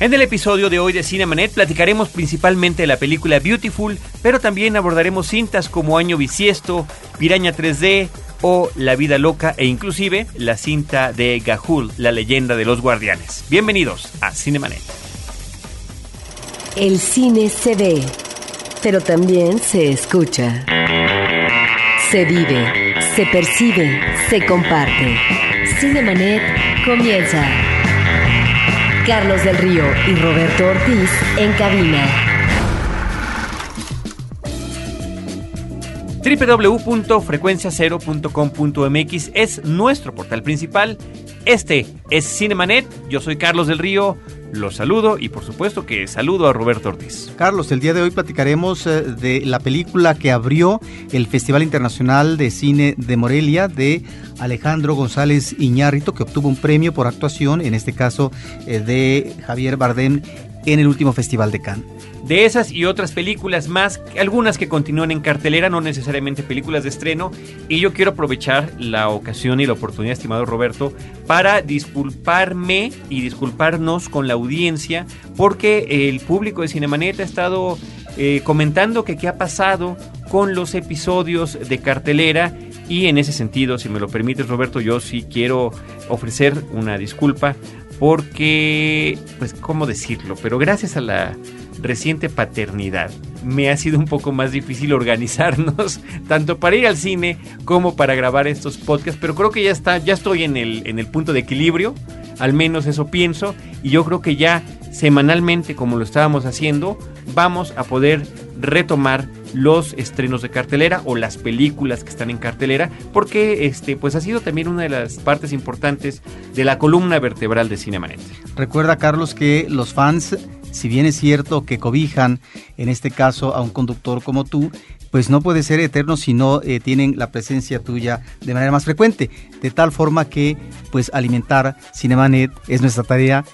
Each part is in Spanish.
En el episodio de hoy de Cinemanet platicaremos principalmente de la película Beautiful, pero también abordaremos cintas como Año Bisiesto, Piraña 3D o La Vida Loca e inclusive la cinta de Gahul, la leyenda de los guardianes. Bienvenidos a Cinemanet. El cine se ve, pero también se escucha. Se vive, se percibe, se comparte. Cinemanet comienza. Carlos del Río y Roberto Ortiz en cabina. www.frecuenciacero.com.mx es nuestro portal principal. Este es Cinemanet. Yo soy Carlos del Río. Los saludo y por supuesto que saludo a Roberto Ortiz. Carlos, el día de hoy platicaremos eh, de la película que abrió el Festival Internacional de Cine de Morelia de Alejandro González Iñárrito, que obtuvo un premio por actuación, en este caso eh, de Javier Bardem en el último Festival de Cannes. De esas y otras películas más, algunas que continúan en cartelera, no necesariamente películas de estreno, y yo quiero aprovechar la ocasión y la oportunidad, estimado Roberto, para disculparme y disculparnos con la audiencia, porque el público de Cinemanet ha estado eh, comentando que qué ha pasado con los episodios de cartelera y en ese sentido, si me lo permites Roberto, yo sí quiero ofrecer una disculpa porque, pues, ¿cómo decirlo? Pero gracias a la reciente paternidad me ha sido un poco más difícil organizarnos, tanto para ir al cine como para grabar estos podcasts, pero creo que ya está, ya estoy en el, en el punto de equilibrio, al menos eso pienso, y yo creo que ya semanalmente, como lo estábamos haciendo, vamos a poder retomar los estrenos de cartelera o las películas que están en cartelera, porque este pues ha sido también una de las partes importantes de la columna vertebral de Cinemanet. Recuerda Carlos que los fans, si bien es cierto que cobijan en este caso a un conductor como tú, pues no puede ser eterno si no eh, tienen la presencia tuya de manera más frecuente, de tal forma que pues alimentar Cinemanet es nuestra tarea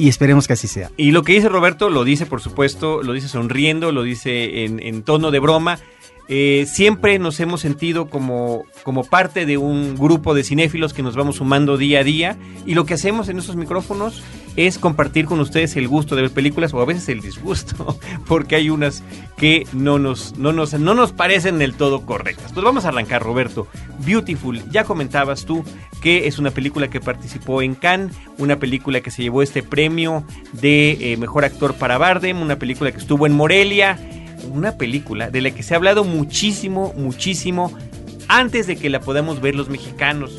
y esperemos que así sea. Y lo que dice Roberto lo dice, por supuesto, lo dice sonriendo, lo dice en, en tono de broma. Eh, siempre nos hemos sentido como, como parte de un grupo de cinéfilos que nos vamos sumando día a día y lo que hacemos en estos micrófonos es compartir con ustedes el gusto de ver películas o a veces el disgusto, porque hay unas que no nos, no nos, no nos parecen del todo correctas. Pues vamos a arrancar, Roberto. Beautiful, ya comentabas tú que es una película que participó en Cannes, una película que se llevó este premio de eh, mejor actor para Bardem, una película que estuvo en Morelia, una película de la que se ha hablado muchísimo, muchísimo antes de que la podamos ver los mexicanos.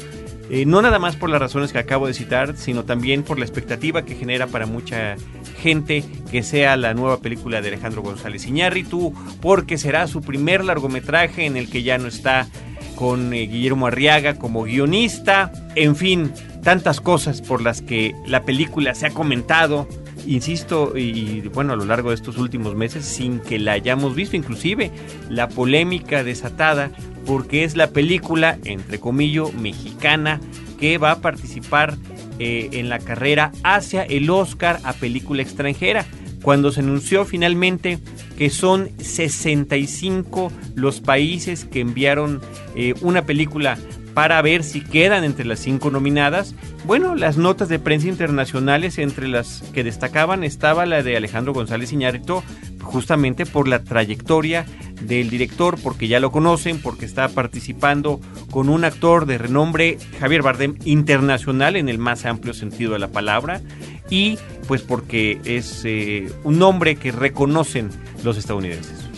Eh, no nada más por las razones que acabo de citar, sino también por la expectativa que genera para mucha gente que sea la nueva película de Alejandro González Iñárritu, porque será su primer largometraje en el que ya no está con eh, Guillermo Arriaga como guionista, en fin, tantas cosas por las que la película se ha comentado, insisto, y bueno, a lo largo de estos últimos meses, sin que la hayamos visto, inclusive la polémica desatada, porque es la película, entre comillas, mexicana, que va a participar eh, en la carrera hacia el Oscar a película extranjera. Cuando se anunció finalmente que son 65 los países que enviaron eh, una película para ver si quedan entre las cinco nominadas. Bueno, las notas de prensa internacionales entre las que destacaban estaba la de Alejandro González Iñárritu, justamente por la trayectoria del director, porque ya lo conocen, porque está participando con un actor de renombre, Javier Bardem, internacional en el más amplio sentido de la palabra, y pues porque es eh, un nombre que reconocen los estadounidenses.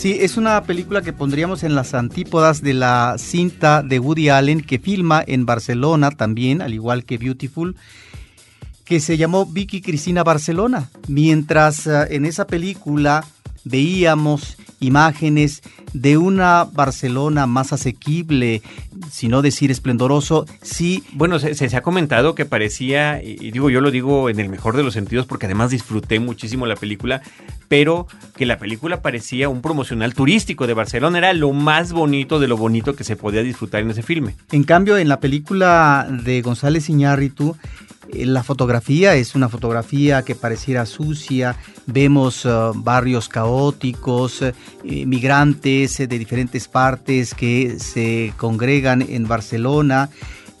Sí, es una película que pondríamos en las antípodas de la cinta de Woody Allen que filma en Barcelona también, al igual que Beautiful, que se llamó Vicky Cristina Barcelona. Mientras uh, en esa película veíamos imágenes de una Barcelona más asequible, si no decir esplendoroso, sí. Bueno, se, se, ha comentado que parecía, y digo, yo lo digo en el mejor de los sentidos porque además disfruté muchísimo la película, pero que la película parecía un promocional turístico de Barcelona, era lo más bonito de lo bonito que se podía disfrutar en ese filme. En cambio, en la película de González Iñárritu, la fotografía es una fotografía que pareciera sucia, vemos uh, barrios caóticos, uh, migrantes de diferentes partes que se congregan en Barcelona,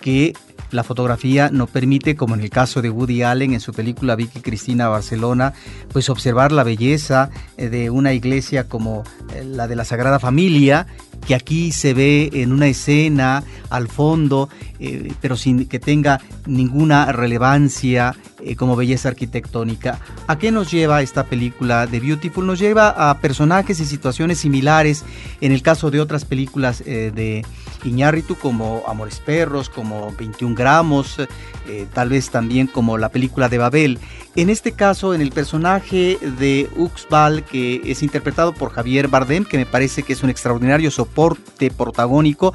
que la fotografía no permite, como en el caso de Woody Allen en su película Vicky Cristina Barcelona, pues observar la belleza eh, de una iglesia como eh, la de la Sagrada Familia, que aquí se ve en una escena al fondo, eh, pero sin que tenga ninguna relevancia como belleza arquitectónica. ¿A qué nos lleva esta película de Beautiful? Nos lleva a personajes y situaciones similares en el caso de otras películas de Iñárritu como Amores Perros, como 21 gramos, eh, tal vez también como la película de Babel. En este caso, en el personaje de Uxbal, que es interpretado por Javier Bardem, que me parece que es un extraordinario soporte protagónico,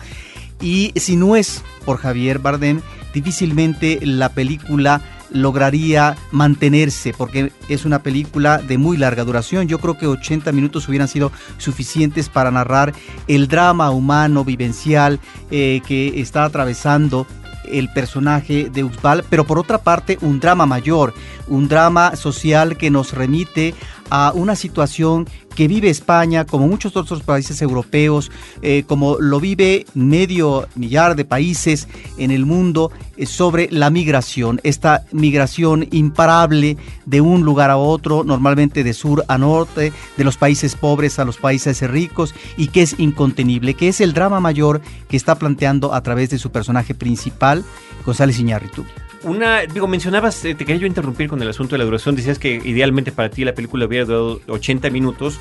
y si no es por Javier Bardem, difícilmente la película lograría mantenerse, porque es una película de muy larga duración. Yo creo que 80 minutos hubieran sido suficientes para narrar el drama humano, vivencial, eh, que está atravesando el personaje de Uxbal, pero por otra parte un drama mayor, un drama social que nos remite a una situación que vive España, como muchos otros países europeos, eh, como lo vive medio millar de países en el mundo, eh, sobre la migración, esta migración imparable de un lugar a otro, normalmente de sur a norte, de los países pobres a los países ricos, y que es incontenible, que es el drama mayor que está planteando a través de su personaje principal, González Iñárritu. Una, digo, mencionabas, eh, te quería yo interrumpir con el asunto de la duración, decías que idealmente para ti la película hubiera durado 80 minutos.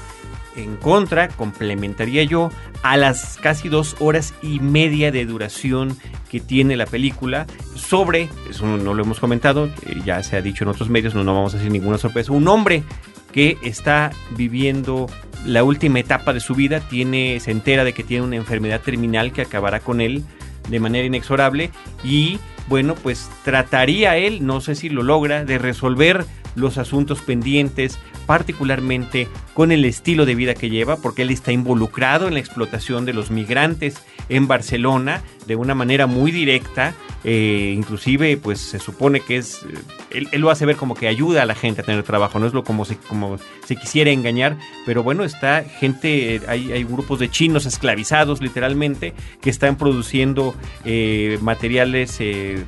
En contra, complementaría yo a las casi dos horas y media de duración que tiene la película sobre, eso no lo hemos comentado, eh, ya se ha dicho en otros medios, no, no vamos a decir ninguna sorpresa, un hombre que está viviendo la última etapa de su vida, tiene, se entera de que tiene una enfermedad terminal que acabará con él de manera inexorable y bueno, pues trataría él, no sé si lo logra, de resolver los asuntos pendientes, particularmente con el estilo de vida que lleva, porque él está involucrado en la explotación de los migrantes en Barcelona de una manera muy directa, eh, inclusive pues se supone que es, eh, él, lo hace ver como que ayuda a la gente a tener trabajo, no es lo como se, como se quisiera engañar, pero bueno, está gente, hay, hay grupos de chinos esclavizados literalmente que están produciendo eh, materiales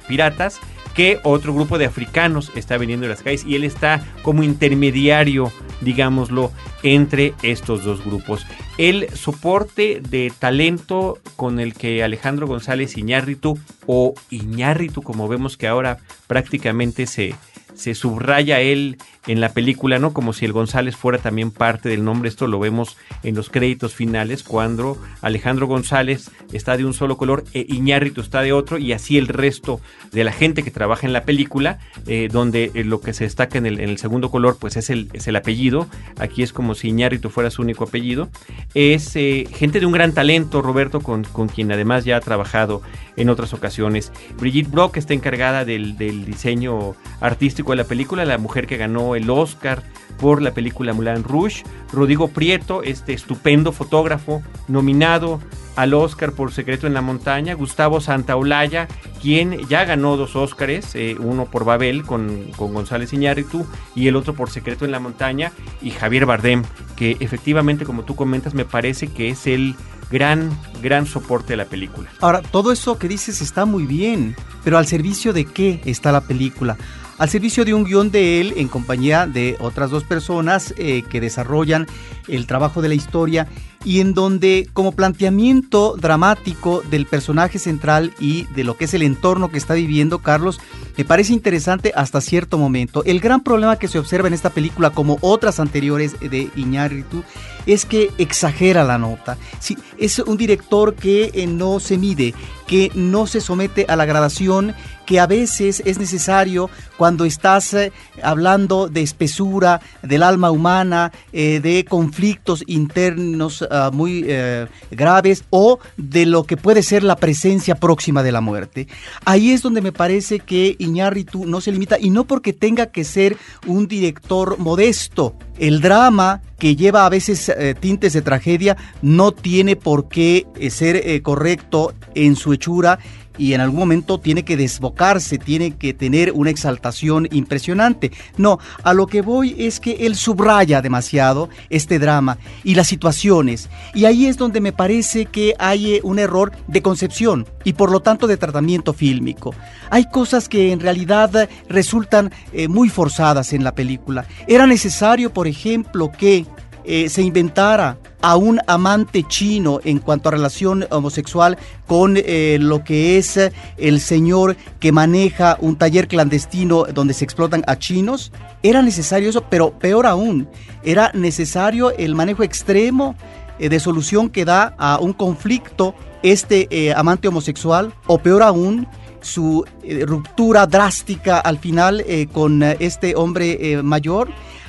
piratas que otro grupo de africanos está viniendo de las calles y él está como intermediario, digámoslo, entre estos dos grupos. El soporte de talento con el que Alejandro González Iñárritu o como vemos que ahora prácticamente se, se subraya él en la película, ¿no? Como si el González fuera también parte del nombre. Esto lo vemos en los créditos finales cuando Alejandro González está de un solo color e Iñárritu está de otro y así el resto de la gente que trabaja en la película, eh, donde eh, lo que se destaca en el, segundo color pues es el, es el apellido. Aquí es como si Iñárritu fuera su único apellido. Es eh, gente de un gran talento, Roberto, con, con, quien además ya ha trabajado en otras ocasiones. Brigitte Brock está encargada del, del diseño artístico de la película, la mujer que ganó el Oscar por la película Moulin Rouge. Rodrigo Prieto, este estupendo fotógrafo, nominado al Oscar por Secreto en la Montaña. Gustavo Santaolalla, quien ya ganó dos Oscars, eh, uno por Babel con, con González Iñárritu y el otro por Secreto en la Montaña. Y Javier Bardem, que efectivamente, como tú comentas, me parece que es el gran, gran soporte de la película. Ahora, todo eso que dices está muy bien, pero al servicio de qué está la película? Al servicio de un guion de él en compañía de otras dos personas eh, que desarrollan el trabajo de la historia y en donde como planteamiento dramático del personaje central y de lo que es el entorno que está viviendo Carlos, me parece interesante hasta cierto momento. El gran problema que se observa en esta película, como otras anteriores de Iñárritu, es que exagera la nota. Sí, es un director que eh, no se mide, que no se somete a la gradación, que a veces es necesario cuando estás eh, hablando de espesura del alma humana, eh, de conflictos internos ah, muy graves o de lo que puede ser la presencia próxima de la muerte. Ahí es donde me parece que Iñárritu no se limita y no porque tenga que ser un director modesto. El drama que lleva a veces eh, tintes de tragedia no tiene por qué eh, ser eh, correcto en su hechura y en algún momento tiene que desbocarse, tiene que tener una exaltación impresionante. No, a lo que voy es que él subraya demasiado este drama y las situaciones. Y ahí es donde me parece que hay eh, un error de concepción y por lo tanto de tratamiento fílmico. Hay cosas que en realidad resultan eh, muy forzadas en la película. Era necesario, por ejemplo, que eh, se inventara a un amante chino en cuanto a relación homosexual con eh, lo que es eh, el señor que maneja un taller clandestino donde se explotan a chinos. Era necesario eso, pero peor aún, era necesario el manejo extremo de solución que da a un conflicto este amante homosexual, o peor aún, su ruptura drástica al final con este hombre mayor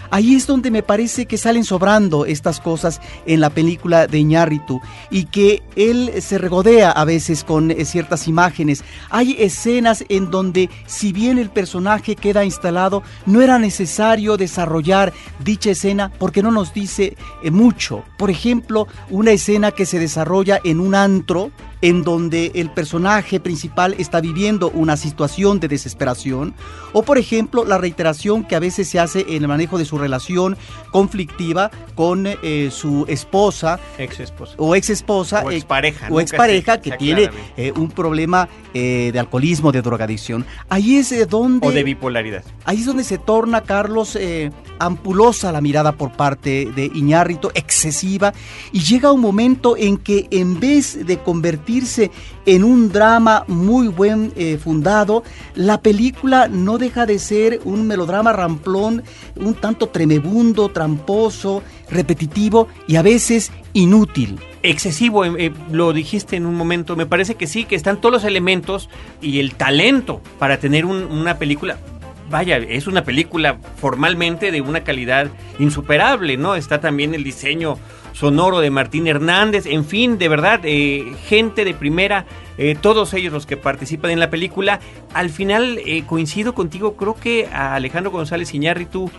Ahí es donde me parece que salen sobrando estas cosas en la película de Iñárritu y que él se regodea a veces con eh, ciertas imágenes. Hay escenas en donde si bien el personaje queda instalado, no era necesario desarrollar dicha escena porque no nos dice eh, mucho. Por ejemplo, una escena que se desarrolla en un antro en donde el personaje principal está viviendo una situación de desesperación, o por ejemplo la reiteración que a veces se hace en el manejo de su relación conflictiva con eh, su esposa, ex esposa o ex esposa o expareja, o expareja que tiene eh, un problema eh, de alcoholismo, de drogadicción. Ahí es donde o de bipolaridad. Ahí es donde se torna Carlos ampulosa la mirada por parte de Iñárritu, excesiva, y llega un momento en que en vez de en un drama muy buen eh, fundado, la película no deja de ser un melodrama ramplón, un tanto tremebundo, tramposo, repetitivo y a veces inútil. Excesivo, eh, eh, lo dijiste en un momento, me parece que sí, que están todos los elementos y el talento para tener una película. Vaya, es una película formalmente de una calidad insuperable, ¿no? Está también el diseño sonoro de Martín Hernández, en fin, de verdad, eh, gente de primera, eh, todos ellos los que participan en la película. Al final eh, coincido contigo, creo que a Alejandro González Iñárritu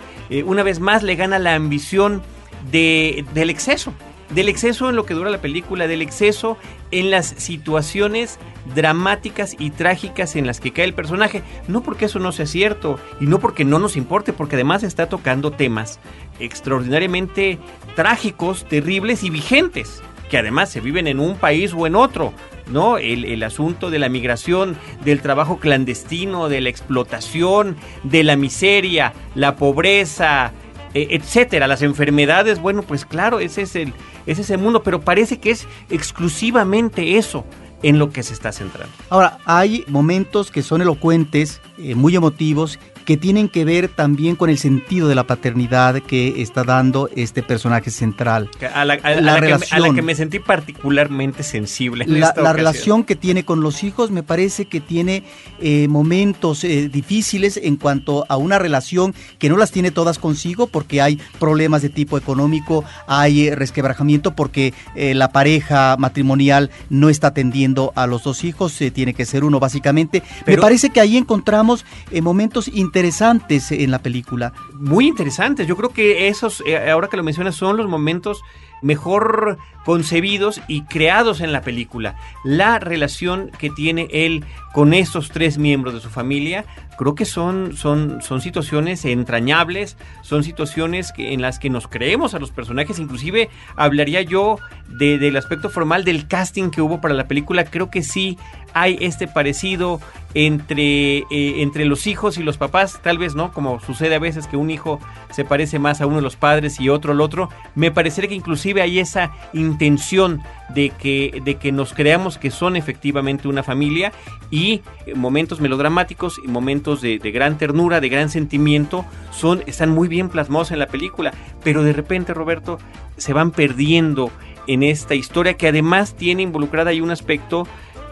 una vez más le gana la ambición de, del exceso, del exceso en lo que dura la película, del exceso en las situaciones dramáticas y trágicas en las que cae el personaje. No porque eso no sea cierto y no porque no nos importe, porque además está tocando temas extraordinariamente trágicos, terribles y vigentes, que además se viven en un país o en otro. ¿no? El, asunto de la migración, del trabajo clandestino, de la explotación, de la miseria, la pobreza, e, etcétera, las enfermedades, bueno, pues claro, ese es el, es ese mundo, pero parece que es exclusivamente eso en lo que se está centrando. Ahora, hay momentos que son elocuentes, eh, muy emotivos, que tienen que ver también con el sentido de la paternidad que está dando este personaje central. A la, relación, que, me sentí particularmente sensible. la, relación que tiene con los hijos me parece que tiene eh, momentos eh, difíciles en cuanto a una relación que no las tiene todas consigo porque hay problemas de tipo económico, hay resquebrajamiento porque la pareja matrimonial no está atendiendo a los dos hijos, tiene que ser uno básicamente. me parece que ahí encontramos momentos interesantes interesantes en la película. Muy interesantes. Yo creo que esos, eh, ahora que lo mencionas, son los momentos mejor concebidos y creados en la película. La relación que tiene él con estos tres miembros de su familia, creo que son, son, son situaciones entrañables, son situaciones en las que nos creemos a los personajes, inclusive hablaría yo del aspecto formal del casting que hubo para la película, creo que sí hay este parecido entre, eh, entre los hijos y los papás, tal vez no, como sucede a veces que un hijo se parece más a uno de los padres y otro al otro, me parecería que inclusive hay esa intención de que, de que nos creamos que son efectivamente una familia y momentos melodramáticos y momentos de, gran ternura, de gran sentimiento, son, están muy bien plasmados en la película, pero de repente, Roberto, se van perdiendo en esta historia que además tiene involucrada ahí un aspecto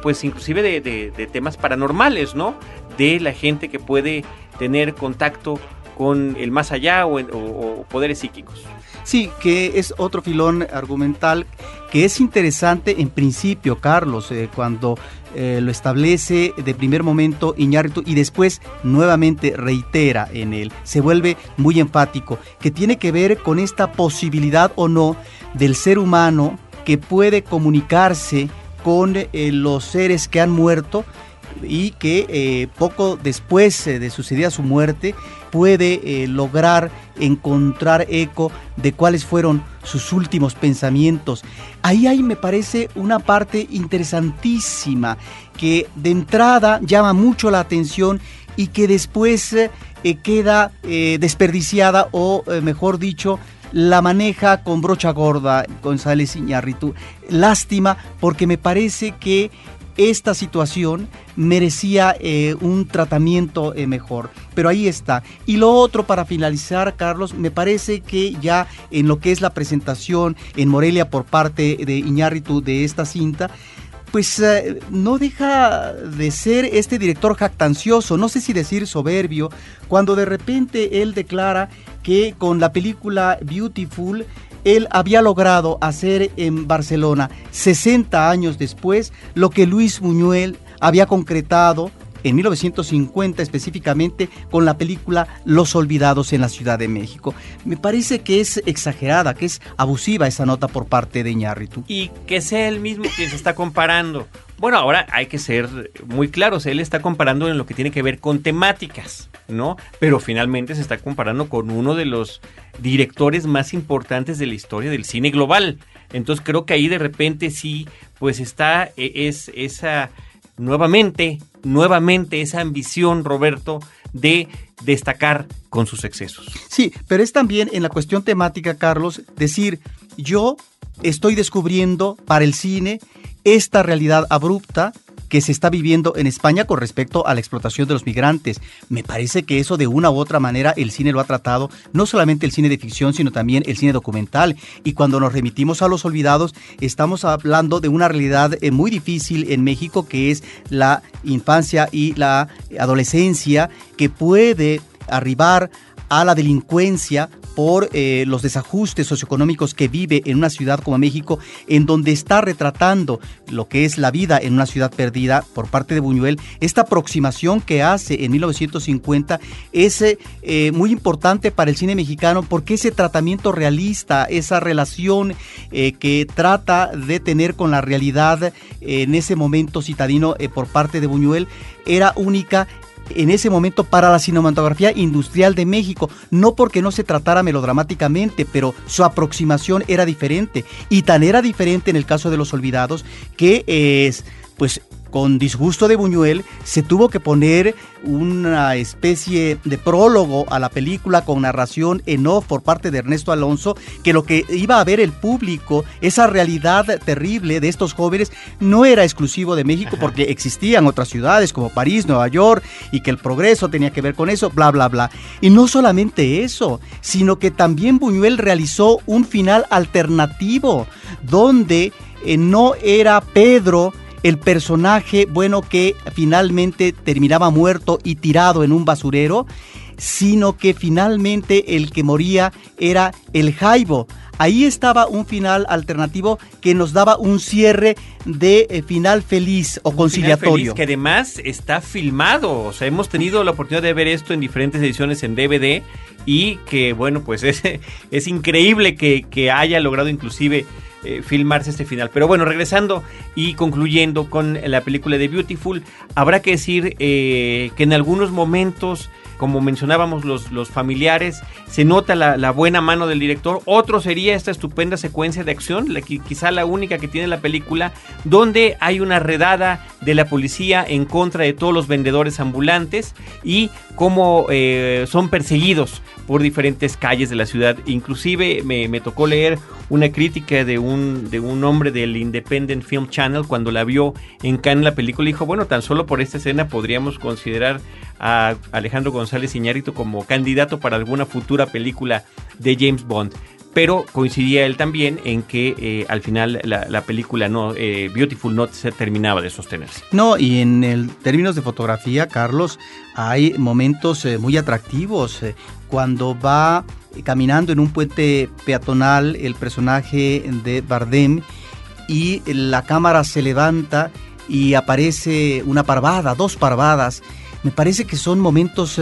pues inclusive de, temas paranormales, ¿no? De la gente que puede tener contacto con el más allá o poderes psíquicos. Sí, que es otro filón argumental que es interesante en principio, Carlos, eh, cuando eh, lo establece de primer momento Iñárritu y después nuevamente reitera en él. Se vuelve muy enfático, que tiene que ver con esta posibilidad o no del ser humano que puede comunicarse con los seres que han muerto y que poco después de sucedida su muerte puede lograr encontrar eco de cuáles fueron sus últimos pensamientos. Ahí hay, me parece, una parte interesantísima que de entrada llama mucho la atención y que después eh, queda eh, desperdiciada o, eh, mejor dicho, la maneja con brocha gorda González Iñárritu. Lástima porque me parece que esta situación merecía eh, un tratamiento eh, mejor. Pero ahí está. Y lo otro, para finalizar, Carlos, me parece que ya en lo que es la presentación en Morelia por parte de Iñárritu de esta cinta, pues eh, no deja de ser este director jactancioso, no sé si decir soberbio, cuando de repente él declara que con la película Beautiful él había logrado hacer en Barcelona 60 años después lo que Luis Buñuel había concretado en 1950 específicamente con la película Los Olvidados en la Ciudad de México. Me parece que es exagerada, que es abusiva esa nota por parte de Iñárritu. Y que sea el mismo quien se está comparando. Bueno, ahora hay que ser muy claros, él está comparando en lo que tiene que ver con temáticas, ¿no? Pero finalmente se está comparando con uno de los directores más importantes de la historia del cine global. Entonces creo que ahí de repente sí, pues está e, es esa nuevamente, nuevamente esa ambición, Roberto, de destacar con sus excesos. Sí, pero es también en la cuestión temática, Carlos, decir, yo estoy descubriendo para el cine esta realidad abrupta que se está viviendo en España con respecto a la explotación de los migrantes. Me parece que eso de una u otra manera el cine lo ha tratado, no solamente el cine de ficción, sino también el cine documental. Y cuando nos remitimos a los olvidados, estamos hablando de una realidad eh, muy difícil en México, que es la infancia y la adolescencia, que puede arribar a la delincuencia por eh, los desajustes socioeconómicos que vive en una ciudad como México, en donde está retratando lo que es la vida en una ciudad perdida por parte de Buñuel, esta aproximación que hace en 1950 es eh, muy importante para el cine mexicano porque ese tratamiento realista, esa relación eh, que trata de tener con la realidad en ese momento citadino por parte de Buñuel, era única en ese momento para la cinematografía industrial de México, no porque no se tratara melodramáticamente, pero su aproximación era diferente. Y tan era diferente en el caso de Los Olvidados que es pues con disgusto de Buñuel, se tuvo que poner una especie de prólogo a la película con narración en off por parte de Ernesto Alonso, que lo que iba a ver el público, esa realidad terrible de estos jóvenes, no era exclusivo de México porque existían otras ciudades como París, Nueva York, y que el progreso tenía que ver con eso, bla, bla, bla. Y no solamente eso, sino que también Buñuel realizó un final alternativo, donde eh, no era Pedro, el personaje, bueno, que finalmente terminaba muerto y tirado en un basurero, sino que finalmente el que moría era el Jaibo. Ahí estaba un final alternativo que nos daba un cierre de eh, final feliz o conciliatorio. que además está filmado. O sea, hemos tenido la oportunidad de ver esto en diferentes ediciones en DVD y que, bueno, pues es, es increíble que, que haya logrado inclusive eh, filmarse este final. Pero bueno, regresando y concluyendo con la película de Beautiful, habrá que decir eh, que en algunos momentos como mencionábamos los, los familiares, se nota la, buena mano del director. Otro sería esta estupenda secuencia de acción, la, quizá la única que tiene la película, donde hay una redada de la policía en contra de todos los vendedores ambulantes y cómo eh, son perseguidos por diferentes calles de la ciudad. Inclusive me, tocó leer una crítica de un, de un hombre del Independent Film Channel cuando la vio en Cannes la película dijo, bueno, tan solo por esta escena podríamos considerar a Alejandro González Iñárritu como candidato para alguna futura película de James Bond. Pero coincidía él también en que eh, al final la, película no eh, Beautiful no se terminaba de sostenerse. No, y en términos de fotografía, Carlos, hay momentos eh, muy atractivos. cuando va caminando en un puente peatonal el personaje de Bardem y la cámara se levanta y aparece una parvada, dos parvadas me parece que son momentos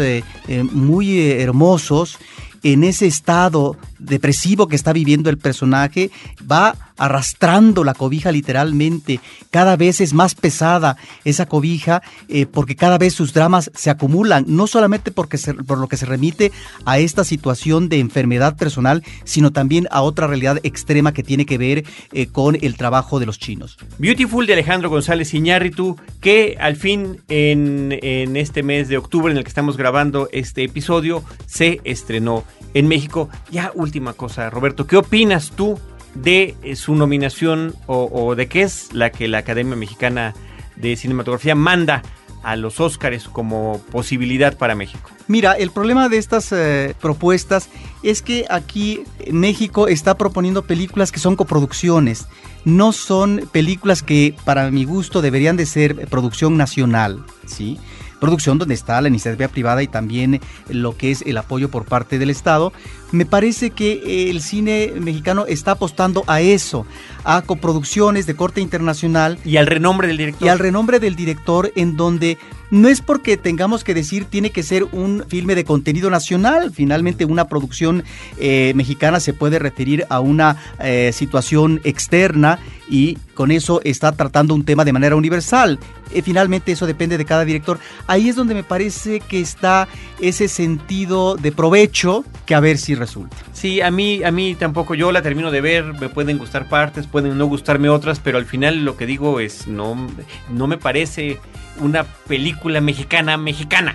muy hermosos en ese estado depresivo que está viviendo el personaje, va arrastrando la cobija literalmente, cada vez es más pesada esa cobija eh, porque cada vez sus dramas se acumulan, no solamente porque por lo que se remite a esta situación de enfermedad personal, sino también a otra realidad extrema que tiene que ver eh, con el trabajo de los chinos. Beautiful de Alejandro González Iñárritu, que al fin en, en este mes de octubre en el que estamos grabando este episodio se estrenó en México. Ya última cosa, Roberto, ¿qué opinas tú de eh, su nominación o, de qué es la que la Academia Mexicana de Cinematografía manda a los Óscares como posibilidad para México? Mira, el problema de estas eh, propuestas es que aquí México está proponiendo películas que son coproducciones, no son películas que para mi gusto deberían de ser producción nacional, ¿sí? Producción donde está la iniciativa privada y también lo que es el apoyo por parte del Estado. Me parece que el cine mexicano está apostando a eso, a coproducciones de corte internacional. Y al renombre del director. Y al renombre del director en donde no es porque tengamos que decir tiene que ser un filme de contenido nacional. Finalmente una producción eh, mexicana se puede referir a una eh, situación externa y con eso está tratando un tema de manera universal. Eh, finalmente eso depende de cada director. Ahí es donde me parece que está ese sentido de provecho que a ver si resulta. Sí, a mí, a mí tampoco, yo la termino de ver, me pueden gustar partes, pueden no gustarme otras, pero al final lo que digo es, no, no me parece una película mexicana mexicana.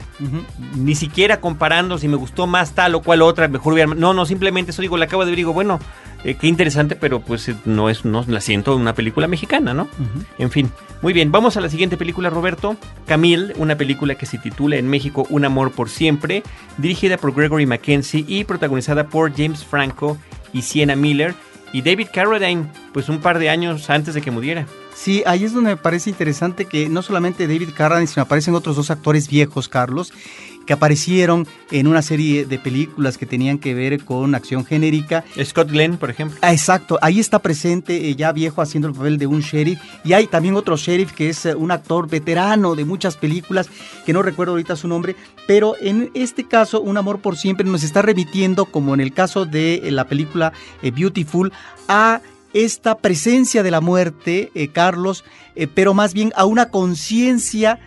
Ni siquiera comparando si me gustó más tal o cual otra, mejor hubiera... No, no, simplemente eso digo, la acabo de ver digo, bueno, eh, qué interesante, pero pues eh, no es, no la siento una película mexicana, ¿no? En fin, muy bien, vamos a la siguiente película, Roberto. Camille, una película que se titula en México Un amor por siempre, dirigida por Gregory Mackenzie y protagonizada por James Franco y Sienna Miller y David Carradine, pues un par de años antes de que muriera. Sí, ahí es donde me parece interesante que no solamente David Carradine, sino aparecen otros dos actores viejos, Carlos, que aparecieron en una serie de películas que tenían que ver con acción genérica. Scott Glenn, por ejemplo. Ah, exacto, ahí está presente eh, ya viejo haciendo el papel de un sheriff y hay también otro sheriff que es eh, un actor veterano de muchas películas que no recuerdo ahorita su nombre, pero en este caso Un amor por siempre nos está remitiendo como en el caso de eh, la película Beautiful a esta presencia de la muerte, Carlos, pero más bien a una conciencia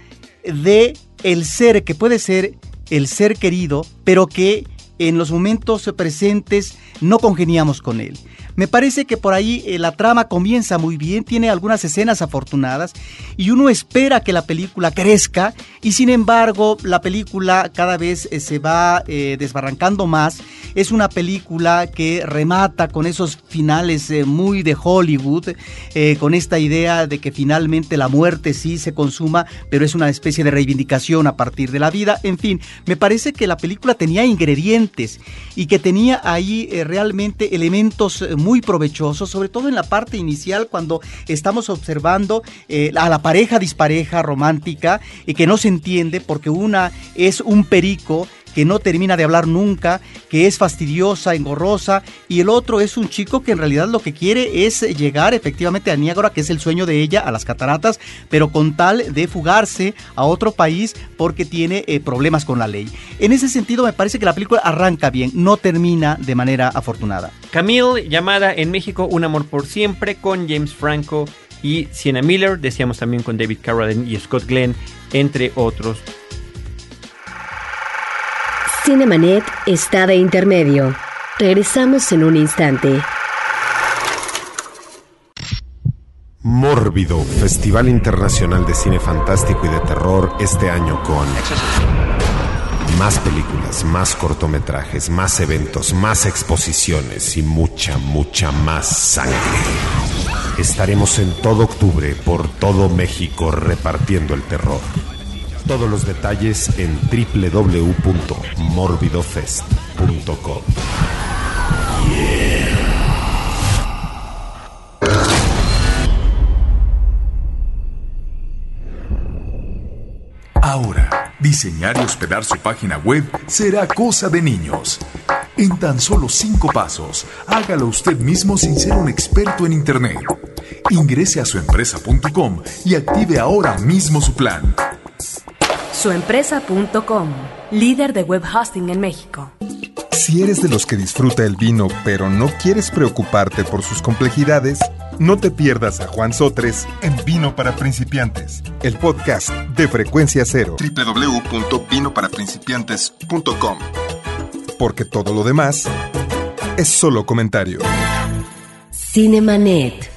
de el ser que puede ser el ser querido, pero que en los momentos presentes no congeniamos con él. Me parece que por ahí eh, la trama comienza muy bien, tiene algunas escenas afortunadas y uno espera que la película crezca y sin embargo la película cada vez eh, se va eh, desbarrancando más. Es una película que remata con esos finales muy de Hollywood, con esta idea de que finalmente la muerte sí se consuma, pero es una especie de reivindicación a partir de la vida. En fin, me parece que la película tenía ingredientes y que tenía ahí realmente elementos muy provechoso, sobre todo en la parte inicial cuando estamos observando eh, a la pareja dispareja romántica y que no se entiende porque una es un perico que no termina de hablar nunca, que es fastidiosa, engorrosa, y el otro es un chico que en realidad lo que quiere es llegar efectivamente a Niágara, que es el sueño de ella, a las cataratas, pero con tal de fugarse a otro país porque tiene eh, problemas con la ley. En ese sentido me parece que la película arranca bien, no termina de manera afortunada. Camille, llamada en México Un amor por siempre, con James Franco y Sienna Miller, decíamos también con David Carradine y Scott Glenn, entre otros. Cinemanet está de intermedio. Regresamos en un instante. Mórbido, Festival Internacional de Cine Fantástico y de Terror este año con más películas, más cortometrajes, más eventos, más exposiciones y mucha, mucha más sangre. Estaremos en todo octubre por todo México repartiendo el terror. Todos los detalles en www.morbidofest.com. Ahora, diseñar y hospedar su página web será cosa de niños. En tan solo cinco pasos, hágalo usted mismo sin ser un experto en Internet. Ingrese a suempresa.com y active ahora mismo su plan. Suempresa.com, líder de web hosting en México. Si eres de los que disfruta el vino pero no quieres preocuparte por sus complejidades, no te pierdas a Juan Sotres en Vino para Principiantes, el podcast de Frecuencia Cero. www.vinoparaprincipiantes.com Porque todo lo demás es solo comentario. Cinemanet.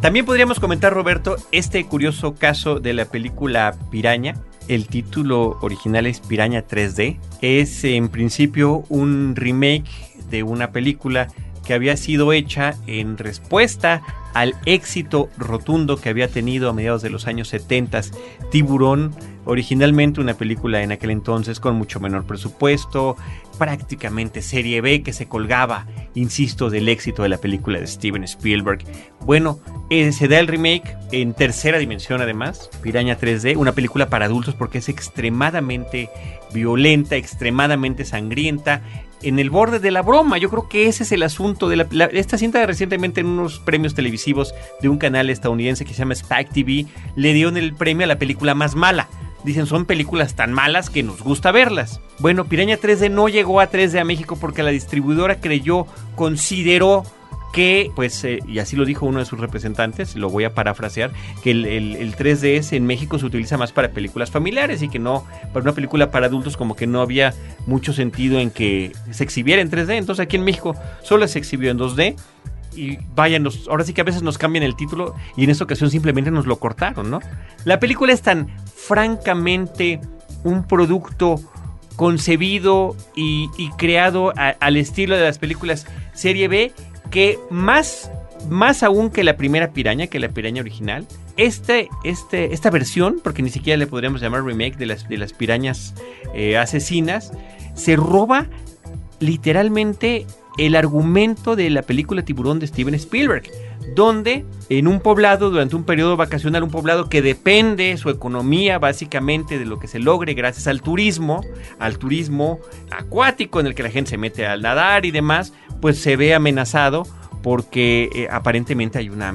También podríamos comentar, Roberto, este curioso caso de la película Piraña. El título original es Piraña 3D. Es en principio un remake de una película que había sido hecha en respuesta al éxito rotundo que había tenido a mediados de los años 70 Tiburón, originalmente una película en aquel entonces con mucho menor presupuesto, prácticamente serie B que se colgaba, insisto, del éxito de la película de Steven Spielberg. Bueno, eh, se da el remake en tercera dimensión además, Piraña 3D, una película para adultos porque es extremadamente violenta, extremadamente sangrienta, en el borde de la broma. Yo creo que ese es el asunto de la, esta cinta recientemente en unos premios televisivos de un canal estadounidense que se llama Spike TV le dio el premio a la película más mala. Dicen, son películas tan malas que nos gusta verlas. Bueno, Piraña 3D no llegó a 3D a México porque la distribuidora creyó, consideró que, pues, eh, y así lo dijo uno de sus representantes, lo voy a parafrasear, que el, el, 3DS en México se utiliza más para películas familiares y que no, para una película para adultos como que no había mucho sentido en que se exhibiera en 3D. Entonces aquí en México solo se exhibió en 2D y vayan, ahora sí que a veces nos cambian el título y en esta ocasión simplemente nos lo cortaron, ¿no? La película es tan francamente un producto concebido y, creado al estilo de las películas serie B que más, más aún que la primera piraña, que la piraña original, este, este, esta versión, porque ni siquiera le podríamos llamar remake de las, de las pirañas eh, asesinas, se roba literalmente el argumento de la película Tiburón de Steven Spielberg, donde en un poblado, durante un periodo vacacional, un poblado que depende su economía básicamente de lo que se logre gracias al turismo, al turismo acuático en el que la gente se mete al nadar y demás, pues se ve amenazado porque eh, aparentemente hay una,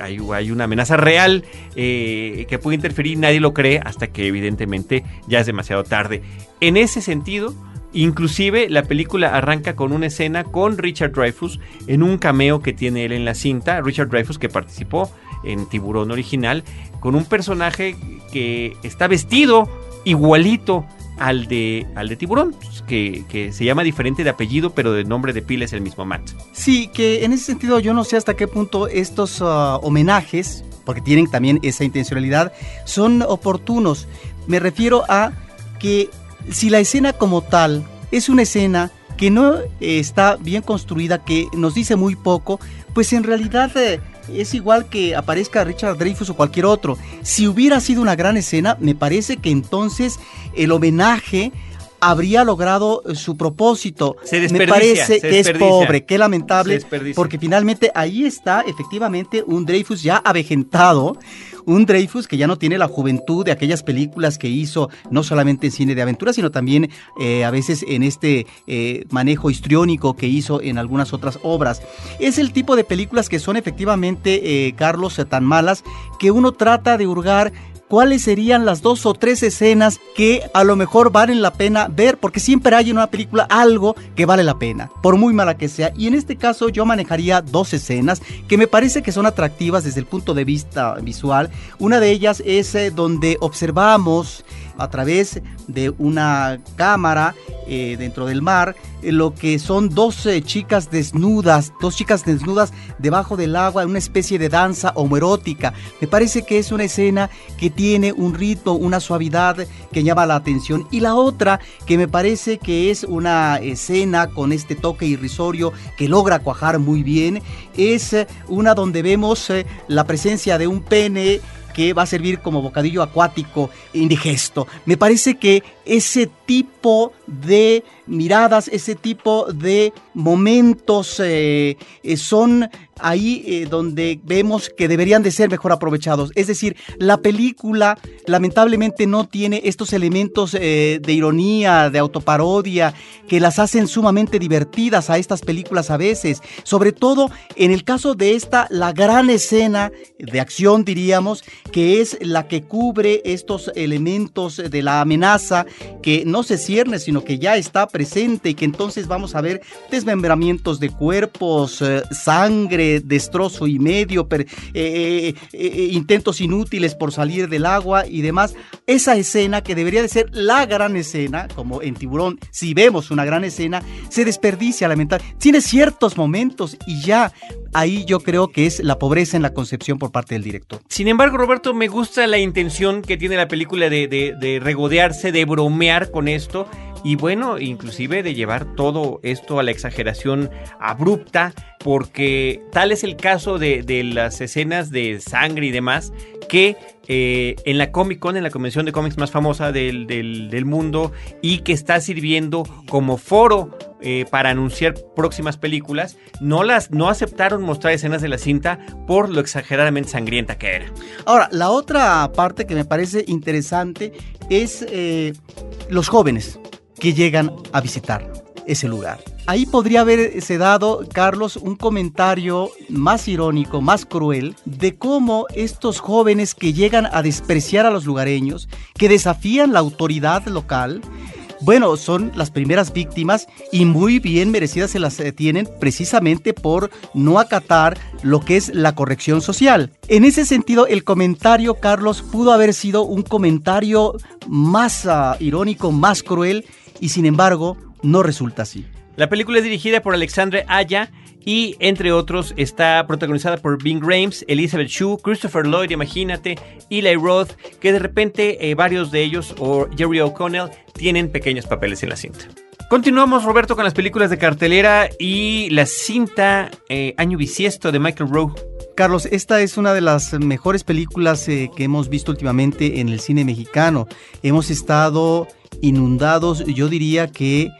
hay, una amenaza real eh, que puede interferir, nadie lo cree hasta que evidentemente ya es demasiado tarde. En ese sentido, Inclusive la película arranca con una escena con Richard Dreyfuss en un cameo que tiene él en la cinta. Richard Dreyfuss que participó en Tiburón original con un personaje que está vestido igualito al de, al de Tiburón, que, se llama diferente de apellido, pero de nombre de pila es el mismo Matt. Sí, que en ese sentido yo no sé hasta qué punto estos uh, homenajes, porque tienen también esa intencionalidad, son oportunos. Me refiero a que si la escena como tal es una escena que no está bien construida, que nos dice muy poco, pues en realidad eh, es igual que aparezca Richard Dreyfus o cualquier otro. Si hubiera sido una gran escena, me parece que entonces el homenaje habría logrado su propósito. Me parece que es pobre, qué lamentable, porque finalmente ahí está efectivamente un Dreyfus ya avejentado, un Dreyfus que ya no tiene la juventud de aquellas películas que hizo, no solamente en cine de aventura, sino también eh, a veces en este eh, manejo histriónico que hizo en algunas otras obras. Es el tipo de películas que son efectivamente, eh, Carlos, tan malas que uno trata de hurgar cuáles serían las dos o tres escenas que a lo mejor valen la pena ver, porque siempre hay en una película algo que vale la pena, por muy mala que sea. Y en este caso yo manejaría dos escenas que me parece que son atractivas desde el punto de vista visual. Una de ellas es eh, donde observamos a través de una cámara eh, dentro del mar eh, lo que son dos chicas desnudas, dos chicas desnudas debajo del agua, una especie de danza homoerótica. Me parece que es una escena que tiene un ritmo, una suavidad que llama la atención. Y la otra que me parece que es una escena con este toque irrisorio que logra cuajar muy bien, es eh, una donde vemos la presencia de un pene que va a servir como bocadillo acuático indigesto. Me parece que ese tipo de miradas, ese tipo de momentos eh, eh, son ahí eh, donde vemos que deberían de ser mejor aprovechados. Es decir, la película lamentablemente no tiene estos elementos de ironía, de autoparodia, que las hacen sumamente divertidas a estas películas a veces. Sobre todo en el caso de esta, la gran escena de acción, diríamos, que es la que cubre estos elementos de la amenaza que no no se cierne, sino que ya está presente y que entonces vamos a ver desmembramientos de cuerpos, eh, sangre, destrozo y medio, eh, eh, intentos inútiles por salir del agua y demás. Esa escena que debería de ser la gran escena, como en Tiburón, si vemos una gran escena, se desperdicia lamentablemente. Tiene ciertos momentos y ya ahí yo creo que es la pobreza en la concepción por parte del director. Sin embargo, Roberto, me gusta la intención que tiene la película de, de, regodearse, de bromear con esto y bueno, inclusive de llevar todo esto a la exageración abrupta, porque tal es el caso de, de las escenas de sangre y demás, que eh, en la Comic Con, en la convención de cómics más famosa del, del, mundo, y que está sirviendo como foro eh, para anunciar próximas películas, no las no aceptaron mostrar escenas de la cinta por lo exageradamente sangrienta que era. Ahora, la otra parte que me parece interesante es eh, los jóvenes que llegan a visitar ese lugar. Ahí podría haberse dado, Carlos, un comentario más irónico, más cruel, de cómo estos jóvenes que llegan a despreciar a los lugareños, que desafían la autoridad local, bueno, son las primeras víctimas y muy bien merecidas se las eh, tienen precisamente por no acatar lo que es la corrección social. En ese sentido, el comentario, Carlos, pudo haber sido un comentario más ah, irónico, más cruel y sin embargo no resulta así. La película es dirigida por Alexandre Aya y entre otros está protagonizada por Bing Rames, Elizabeth Shue, Christopher Lloyd, imagínate, Eli Roth, que de repente eh, varios de ellos, o Jerry O'Connell, tienen pequeños papeles en la cinta. Continuamos, Roberto, con las películas de cartelera y la cinta eh, Año Bisiesto de Michael Rowe. Carlos, esta es una de las mejores películas eh, que hemos visto últimamente en el cine mexicano. Hemos estado inundados, yo diría que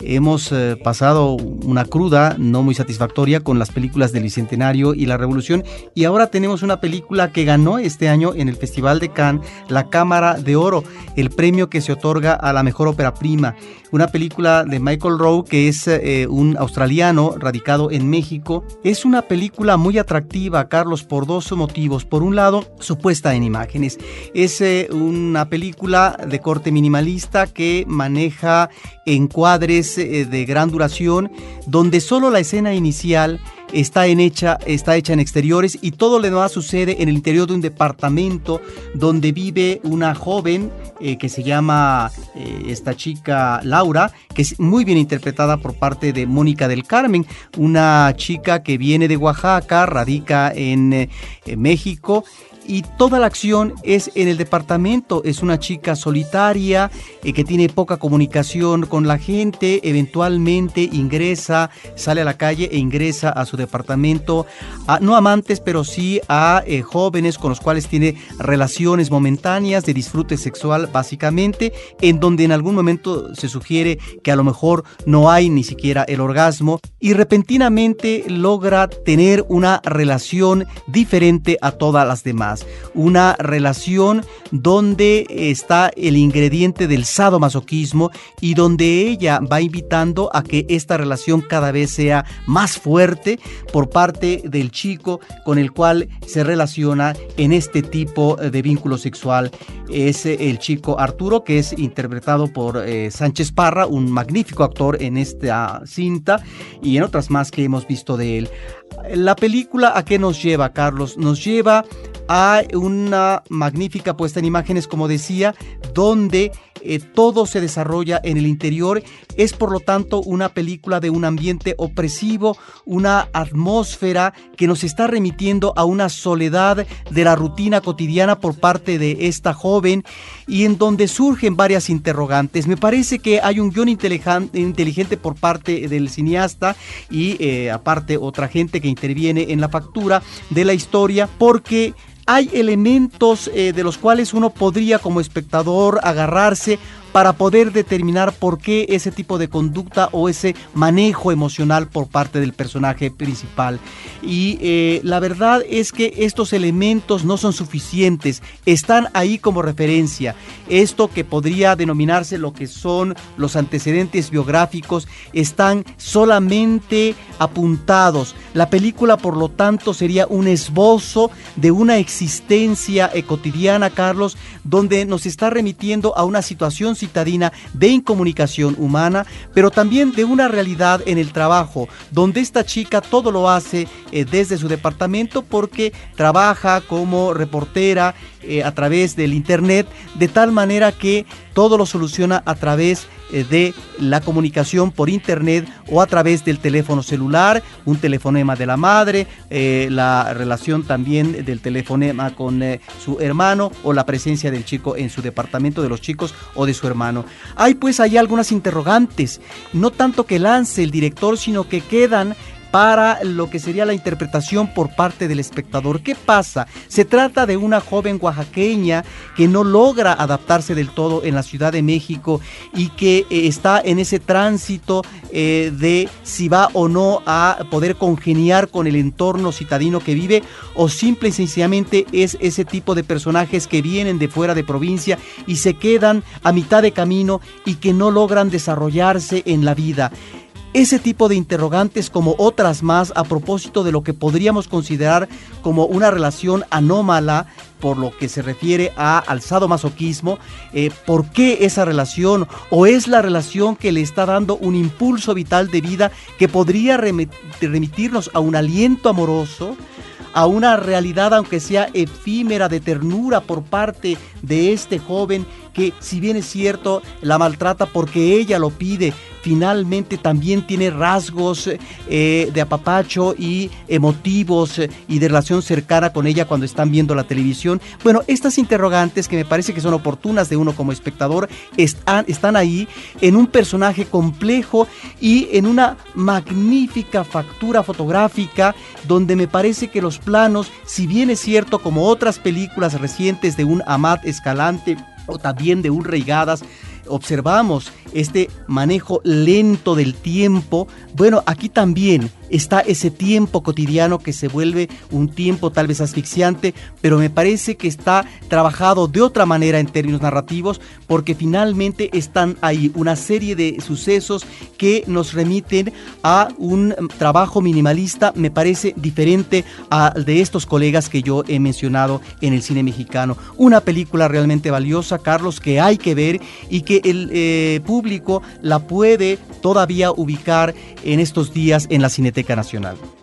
Hemos eh, pasado una cruda no muy satisfactoria con las películas del Bicentenario y la Revolución y ahora tenemos una película que ganó este año en el Festival de Cannes la Cámara de Oro, el premio que se otorga a la mejor ópera prima. Una película de Michael Rowe que es eh, un australiano radicado en México. Es una película muy atractiva, Carlos, por dos motivos. Por un lado, su puesta en imágenes. Es eh, una película de corte minimalista que maneja encuadres eh, de gran duración, donde solo la escena inicial está, en hecha, está hecha en exteriores y todo lo demás sucede en el interior de un departamento donde vive una joven eh, que se llama eh, esta chica Laura, que es muy bien interpretada por parte de Mónica del Carmen, una chica que viene de Oaxaca, radica en México y toda la acción es en el departamento. Es una chica solitaria eh, que tiene poca comunicación con la gente, eventualmente ingresa, sale a la calle e ingresa a su departamento, a, no amantes, pero sí a eh, jóvenes con los cuales tiene relaciones momentáneas de disfrute sexual básicamente, en donde en algún momento se sugiere que a lo mejor no hay ni siquiera el orgasmo y repentinamente logra tener una relación diferente a todas las demás una relación donde está el ingrediente del sadomasoquismo y donde ella va invitando a que esta relación cada vez sea más fuerte por parte del chico con el cual se relaciona en este tipo de vínculo sexual. Es el chico Arturo, que es interpretado por eh, Sánchez Parra, un magnífico actor en esta cinta y en otras más que hemos visto de él. La película a qué nos lleva, Carlos? Nos lleva a una magnífica puesta en imágenes, como decía, donde eh, todo se desarrolla en el interior. Es por lo tanto una película de un ambiente opresivo, una atmósfera que nos está remitiendo a una soledad de la rutina cotidiana por parte de esta joven y en donde surgen varias interrogantes. Me parece que hay un guion inteligente por parte del cineasta y eh, aparte otra gente que interviene en la factura de la historia porque hay elementos eh, de los cuales uno podría como espectador agarrarse para poder determinar por qué ese tipo de conducta o ese manejo emocional por parte del personaje principal. Y eh, la verdad es que estos elementos no son suficientes, están ahí como referencia. Esto que podría denominarse lo que son los antecedentes biográficos están solamente apuntados. La película, por lo tanto, sería un esbozo de una existencia cotidiana, Carlos, donde nos está remitiendo a una situación psicológica citadina de incomunicación humana, pero también de una realidad en el trabajo, donde esta chica todo lo hace eh, desde su departamento porque trabaja como reportera eh, a través del internet, de tal manera que todo lo soluciona a través eh, de la comunicación por internet o a través del teléfono celular, un telefonema de la madre, eh, la relación también del telefonema con su hermano o la presencia del chico en su departamento de los chicos o de su hermano. Hay pues ahí algunas interrogantes, no tanto que lance el director, sino que quedan para lo que sería la interpretación por parte del espectador. ¿Qué pasa? Se trata de una joven oaxaqueña que no logra adaptarse del todo en la Ciudad de México y que eh, está en ese tránsito eh, de si va o no a poder congeniar con el entorno citadino que vive o simple y sencillamente es ese tipo de personajes que vienen de fuera de provincia y se quedan a mitad de camino y que no logran desarrollarse en la vida. Ese tipo de interrogantes como otras más a propósito de lo que podríamos considerar como una relación anómala por lo que se refiere a alzado masoquismo, eh, ¿por qué esa relación? ¿O es la relación que le está dando un impulso vital de vida que podría remitirnos a un aliento amoroso? a una realidad, aunque sea efímera, de ternura por parte de este joven que, si bien es cierto, la maltrata porque ella lo pide, finalmente también tiene rasgos eh, de apapacho y emotivos eh, y de relación cercana con ella cuando están viendo la televisión. Bueno, estas interrogantes que me parece que son oportunas de uno como espectador están, están ahí en un personaje complejo y en una magnífica factura fotográfica donde me parece que los planos, si bien es cierto como otras películas recientes de un Amat Escalante o también de un Reigadas, observamos este manejo lento del tiempo, bueno, aquí también está ese tiempo cotidiano que se vuelve un tiempo tal vez asfixiante, pero me parece que está trabajado de otra manera en términos narrativos, porque finalmente están ahí una serie de sucesos que nos remiten a un trabajo minimalista, me parece diferente al de estos colegas que yo he mencionado en el cine mexicano. Una película realmente valiosa, Carlos, que hay que ver y que el eh, público la puede todavía ubicar en estos días en la Cineteca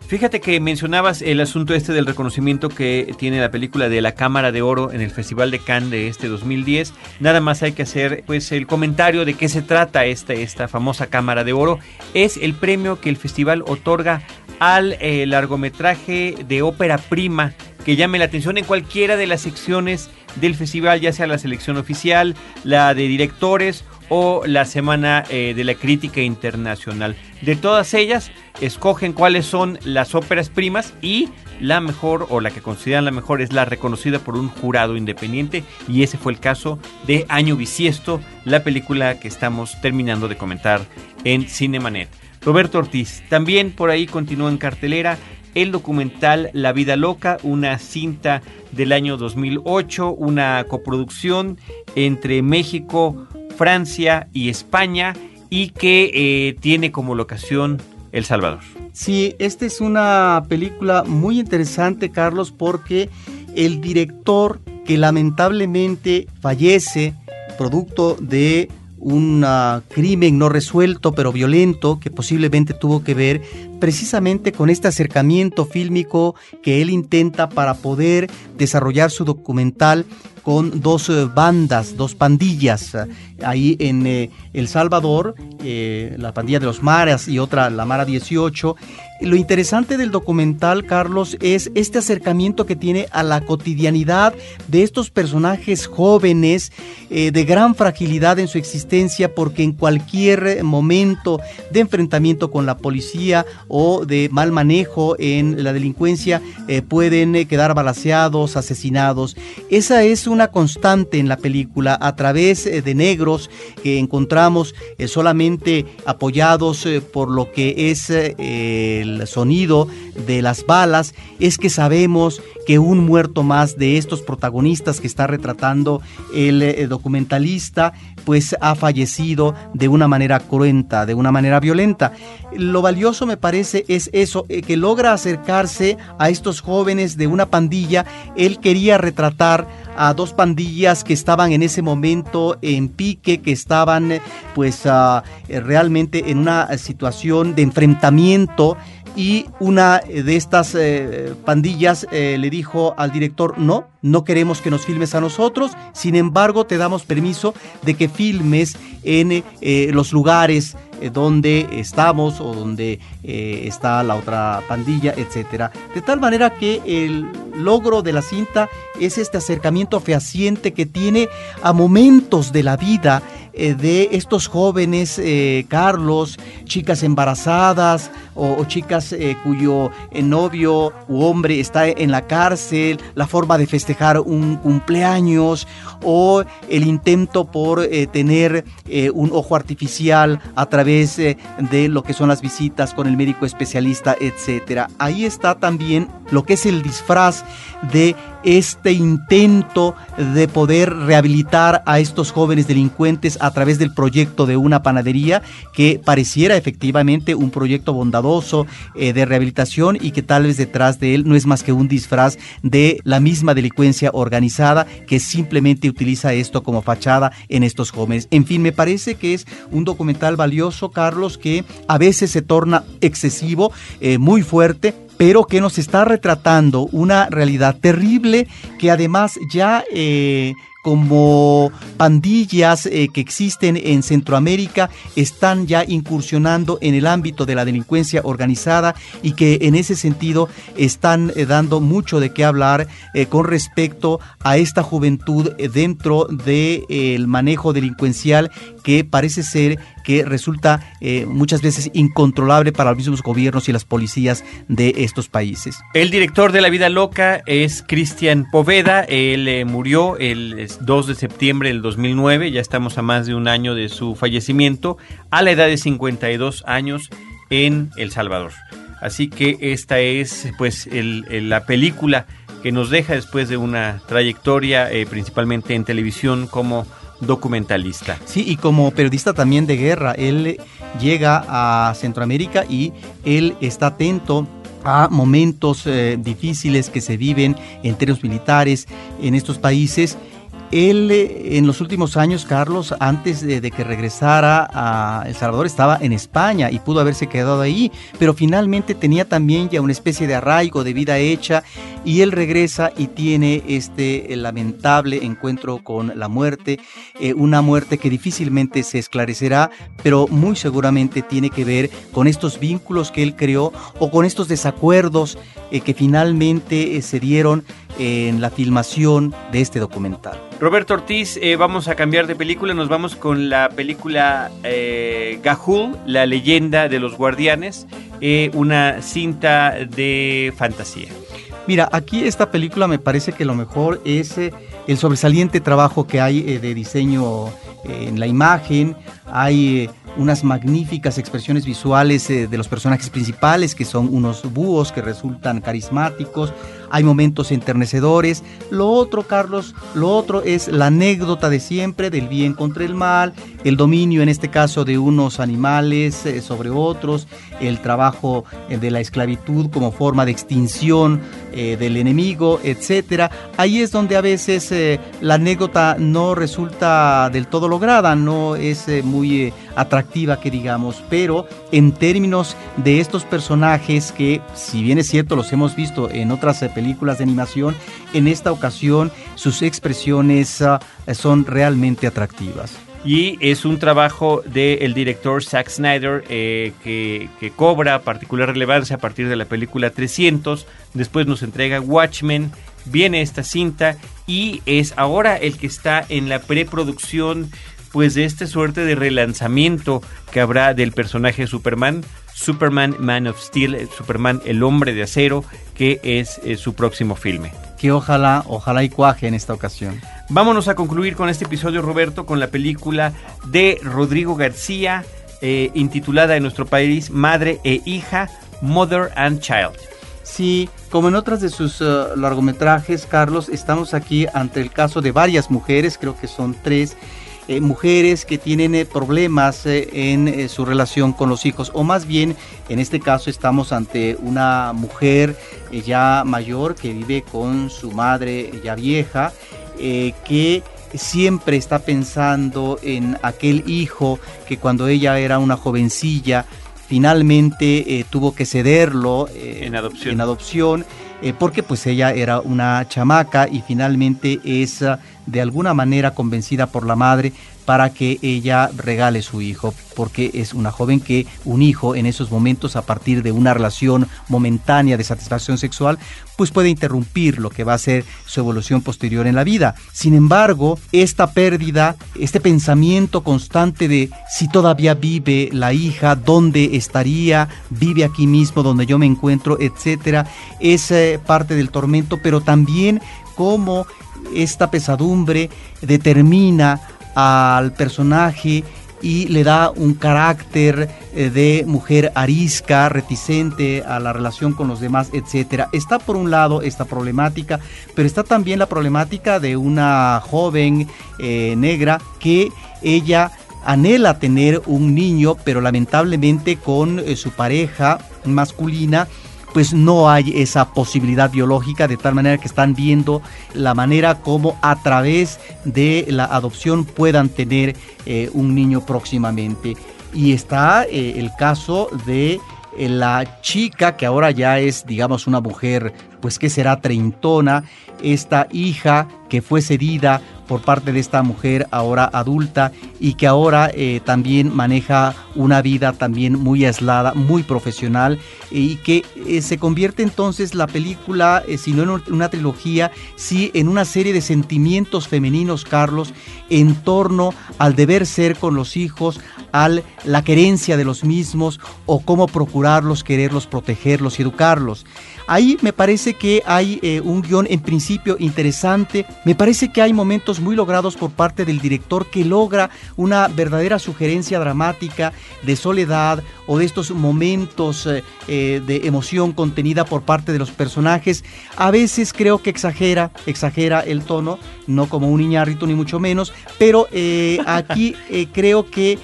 Fíjate que mencionabas el asunto este del reconocimiento que tiene la película de la Cámara de Oro en el Festival de Cannes de este 2010. Nada más hay que hacer pues el comentario de qué se trata esta, esta famosa Cámara de Oro. Es el premio que el festival otorga al eh, largometraje de ópera prima que llame la atención en cualquiera de las secciones del festival, ya sea la selección oficial, la de directores o la Semana eh, de la Crítica Internacional. De todas ellas, escogen cuáles son las óperas primas y la mejor o la que consideran la mejor es la reconocida por un jurado independiente y ese fue el caso de Año Bisiesto, la película que estamos terminando de comentar en Cinemanet. Roberto Ortiz, también por ahí continúa en cartelera el documental La Vida Loca, una cinta del año 2008, una coproducción entre México, Francia y España y que eh, tiene como locación El Salvador. Sí, esta es una película muy interesante, Carlos, porque el director que lamentablemente fallece producto de un crimen no resuelto pero violento que posiblemente tuvo que ver precisamente con este acercamiento fílmico que él intenta para poder desarrollar su documental con dos eh, bandas, dos pandillas, eh, ahí en eh, El Salvador, la pandilla de los Maras y otra, la Mara 18. Lo interesante del documental, Carlos, es este acercamiento que tiene a la cotidianidad de estos personajes jóvenes de gran fragilidad en su existencia, porque en cualquier momento de enfrentamiento con la policía o de mal manejo en la delincuencia pueden quedar balaseados, asesinados. Esa es una constante en la película a través eh, de negros que encontramos eh, solamente apoyados eh, por lo que es el sonido de las balas, es que sabemos que un muerto más de estos protagonistas que está retratando el documentalista, pues ha fallecido de una manera cruenta, de una manera violenta. Lo valioso me parece es eso, que logra acercarse a estos jóvenes de una pandilla. Él quería retratar a dos pandillas que estaban en ese momento en pique, que estaban pues ah, realmente en una situación de enfrentamiento y una de estas eh, pandillas eh, le dijo al director, no, no queremos que nos filmes a nosotros, sin embargo te damos permiso de que filmes en eh, los lugares donde estamos o donde está la otra pandilla, etcétera. De tal manera que el logro de la cinta es este acercamiento fehaciente que tiene a momentos de la vida eh, de estos jóvenes, eh, Carlos, chicas embarazadas o, chicas eh, cuyo novio u hombre está en la cárcel, la forma de festejar un cumpleaños o el intento por tener un ojo artificial a través de lo que son las visitas con el médico especialista, etcétera. Ahí está también lo que es el disfraz de este intento de poder rehabilitar a estos jóvenes delincuentes a través del proyecto de una panadería que pareciera efectivamente un proyecto bondadoso eh, de rehabilitación y que tal vez detrás de él no es más que un disfraz de la misma delincuencia organizada que simplemente utiliza esto como fachada en estos jóvenes. En fin, me parece que es un documental valioso, Carlos, que a veces se torna excesivo, eh, muy fuerte, pero que nos está retratando una realidad terrible que además ya eh, como pandillas eh, que existen en Centroamérica están ya incursionando en el ámbito de la delincuencia organizada y que en ese sentido están eh, dando mucho de qué hablar con respecto a esta juventud dentro del manejo delincuencial que parece ser que resulta eh, muchas veces incontrolable para los mismos gobiernos y las policías de estos países. El director de La Vida Loca es Cristian Poveda, él eh, murió el 2 de septiembre del 2009, ya estamos a más de un año de su fallecimiento, a la edad de 52 años en El Salvador. Así que esta es pues la película que nos deja después de una trayectoria eh, principalmente en televisión como documentalista. Sí, y como periodista también de guerra, él llega a Centroamérica y él está atento a momentos eh, difíciles que se viven en términos militares en estos países él eh, en los últimos años, Carlos, antes de, que regresara a El Salvador, estaba en España y pudo haberse quedado ahí, pero finalmente tenía también ya una especie de arraigo de vida hecha y él regresa y tiene este lamentable encuentro con la muerte, eh, una muerte que difícilmente se esclarecerá, pero muy seguramente tiene que ver con estos vínculos que él creó o con estos desacuerdos eh, que finalmente se dieron en la filmación de este documental. Roberto Ortiz, eh, vamos a cambiar de película, nos vamos con la película eh, Gahul, la leyenda de los guardianes, eh, una cinta de fantasía. Mira, aquí esta película me parece que lo mejor es el sobresaliente trabajo que hay de diseño en la imagen, hay unas magníficas expresiones visuales de los personajes principales que son unos búhos que resultan carismáticos, hay momentos enternecedores. Lo otro, Carlos, lo otro es la anécdota de siempre del bien contra el mal, el dominio en este caso de unos animales eh, sobre otros, el trabajo eh, de la esclavitud como forma de extinción eh, del enemigo, etcétera. Ahí es donde a veces la anécdota no resulta del todo lograda, no es muy atractiva que digamos, pero en términos de estos personajes que si bien es cierto los hemos visto en otras películas de animación, en esta ocasión sus expresiones ah, son realmente atractivas. Y es un trabajo del director Zack Snyder eh, que, que, cobra particular relevancia a partir de la película 300. Después nos entrega Watchmen. Viene esta cinta y es ahora el que está en la preproducción pues de esta suerte de relanzamiento que habrá del personaje de Superman, Superman Man of Steel, Superman el hombre de acero, que es, eh, su próximo filme. Que ojalá, ojalá y cuaje en esta ocasión. Vámonos a concluir con este episodio, Roberto, con la película de Rodrigo García, eh, intitulada en nuestro país Madre e Hija, Mother and Child. Sí, como en otras de sus eh, largometrajes, Carlos, estamos aquí ante el caso de varias mujeres, creo que son tres, eh, mujeres que tienen eh, problemas eh, en su relación con los hijos, o más bien, en este caso estamos ante una mujer ya mayor que vive con su madre ya vieja que siempre está pensando en aquel hijo que cuando ella era una jovencilla finalmente eh, tuvo que cederlo eh, en adopción, en adopción porque pues ella era una chamaca y finalmente es de alguna manera convencida por la madre para que ella regale su hijo, porque es una joven que un hijo en esos momentos a partir de una relación momentánea de satisfacción sexual, pues puede interrumpir lo que va a ser su evolución posterior en la vida. Sin embargo, esta pérdida, este pensamiento constante de si todavía vive la hija, dónde estaría, vive aquí mismo donde yo me encuentro, etcétera, es eh, parte del tormento, pero también cómo esta pesadumbre determina al personaje y le da un carácter eh, de mujer arisca, reticente a la relación con los demás, etcétera. Está por un lado esta problemática, pero está también la problemática de una joven eh, negra que ella anhela tener un niño, pero lamentablemente con eh, su pareja masculina pues no hay esa posibilidad biológica, de tal manera que están viendo la manera como a través de la adopción puedan tener eh, un niño próximamente. Y está eh, el caso de eh, la chica que ahora ya es, digamos, una mujer, pues que será treintona, esta hija que fue cedida por parte de esta mujer ahora adulta y que ahora eh, también maneja una vida también muy aislada, muy profesional y que eh, se convierte entonces la película, eh, si no en una trilogía, sí en una serie de sentimientos femeninos, Carlos, en torno al deber ser con los hijos, la querencia de los mismos o cómo procurarlos, quererlos, protegerlos y educarlos. Ahí me parece que hay eh, un guion en principio interesante, me parece que hay momentos muy logrados por parte del director que logra una verdadera sugerencia dramática de soledad o de estos momentos eh, eh, de emoción contenida por parte de los personajes. A veces creo que exagera, exagera el tono, no como un niñarrito ni mucho menos, pero aquí creo que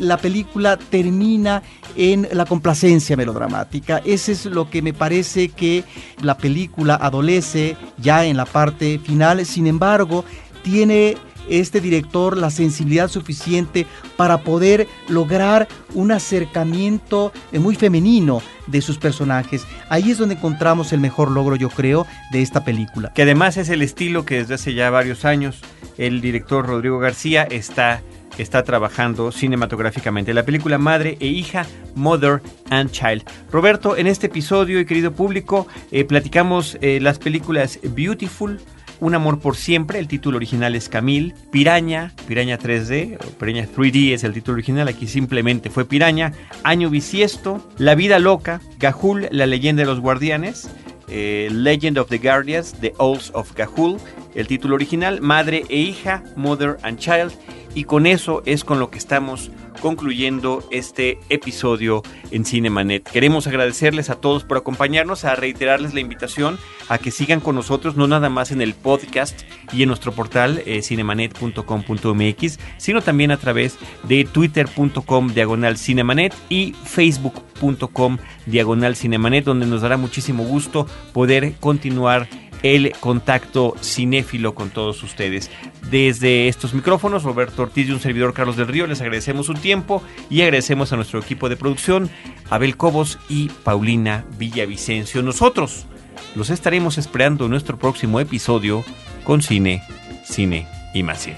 la película termina en la complacencia melodramática. Ese es lo que me parece que la película adolece ya en la parte final. Sin embargo, tiene este director la sensibilidad suficiente para poder lograr un acercamiento eh, muy femenino de sus personajes. Ahí es donde encontramos el mejor logro, yo creo, de esta película. Que además es el estilo que desde hace ya varios años el director Rodrigo García está está trabajando cinematográficamente. La película Madre e Hija, Mother and Child. Roberto, en este episodio y querido público, eh, platicamos eh, las películas Beautiful, un amor por siempre, el título original es Camille, Piraña, Piraña 3D, o Piraña 3D es el título original, aquí simplemente fue Piraña, Año Bisiesto, La Vida Loca, Gahul, La Leyenda de los Guardianes, eh, Legend of the Guardians, The Owls of Gahul, el título original, Madre e Hija, Mother and Child, y con eso es con lo que estamos concluyendo este episodio en Cinemanet. Queremos agradecerles a todos por acompañarnos, a reiterarles la invitación a que sigan con nosotros, no nada más en el podcast y en nuestro portal eh, cinemanet.com.mx, sino también a través de twitter.com diagonal cinemanet y facebook.com diagonal cinemanet, donde nos dará muchísimo gusto poder continuar el contacto cinéfilo con todos ustedes. Desde estos micrófonos, Roberto Ortiz y un servidor Carlos del Río, les agradecemos un tiempo y agradecemos a nuestro equipo de producción, Abel Cobos y Paulina Villavicencio. Nosotros los estaremos esperando en nuestro próximo episodio con cine, cine y más cine.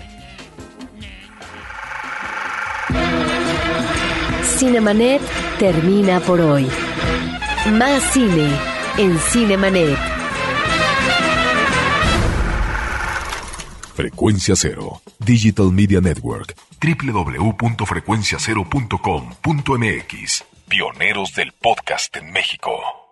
Cinemanet termina por hoy. Más cine en Cinemanet. Frecuencia Cero, Digital Media Network, www.frecuenciacero.com.mx, pioneros del podcast en México.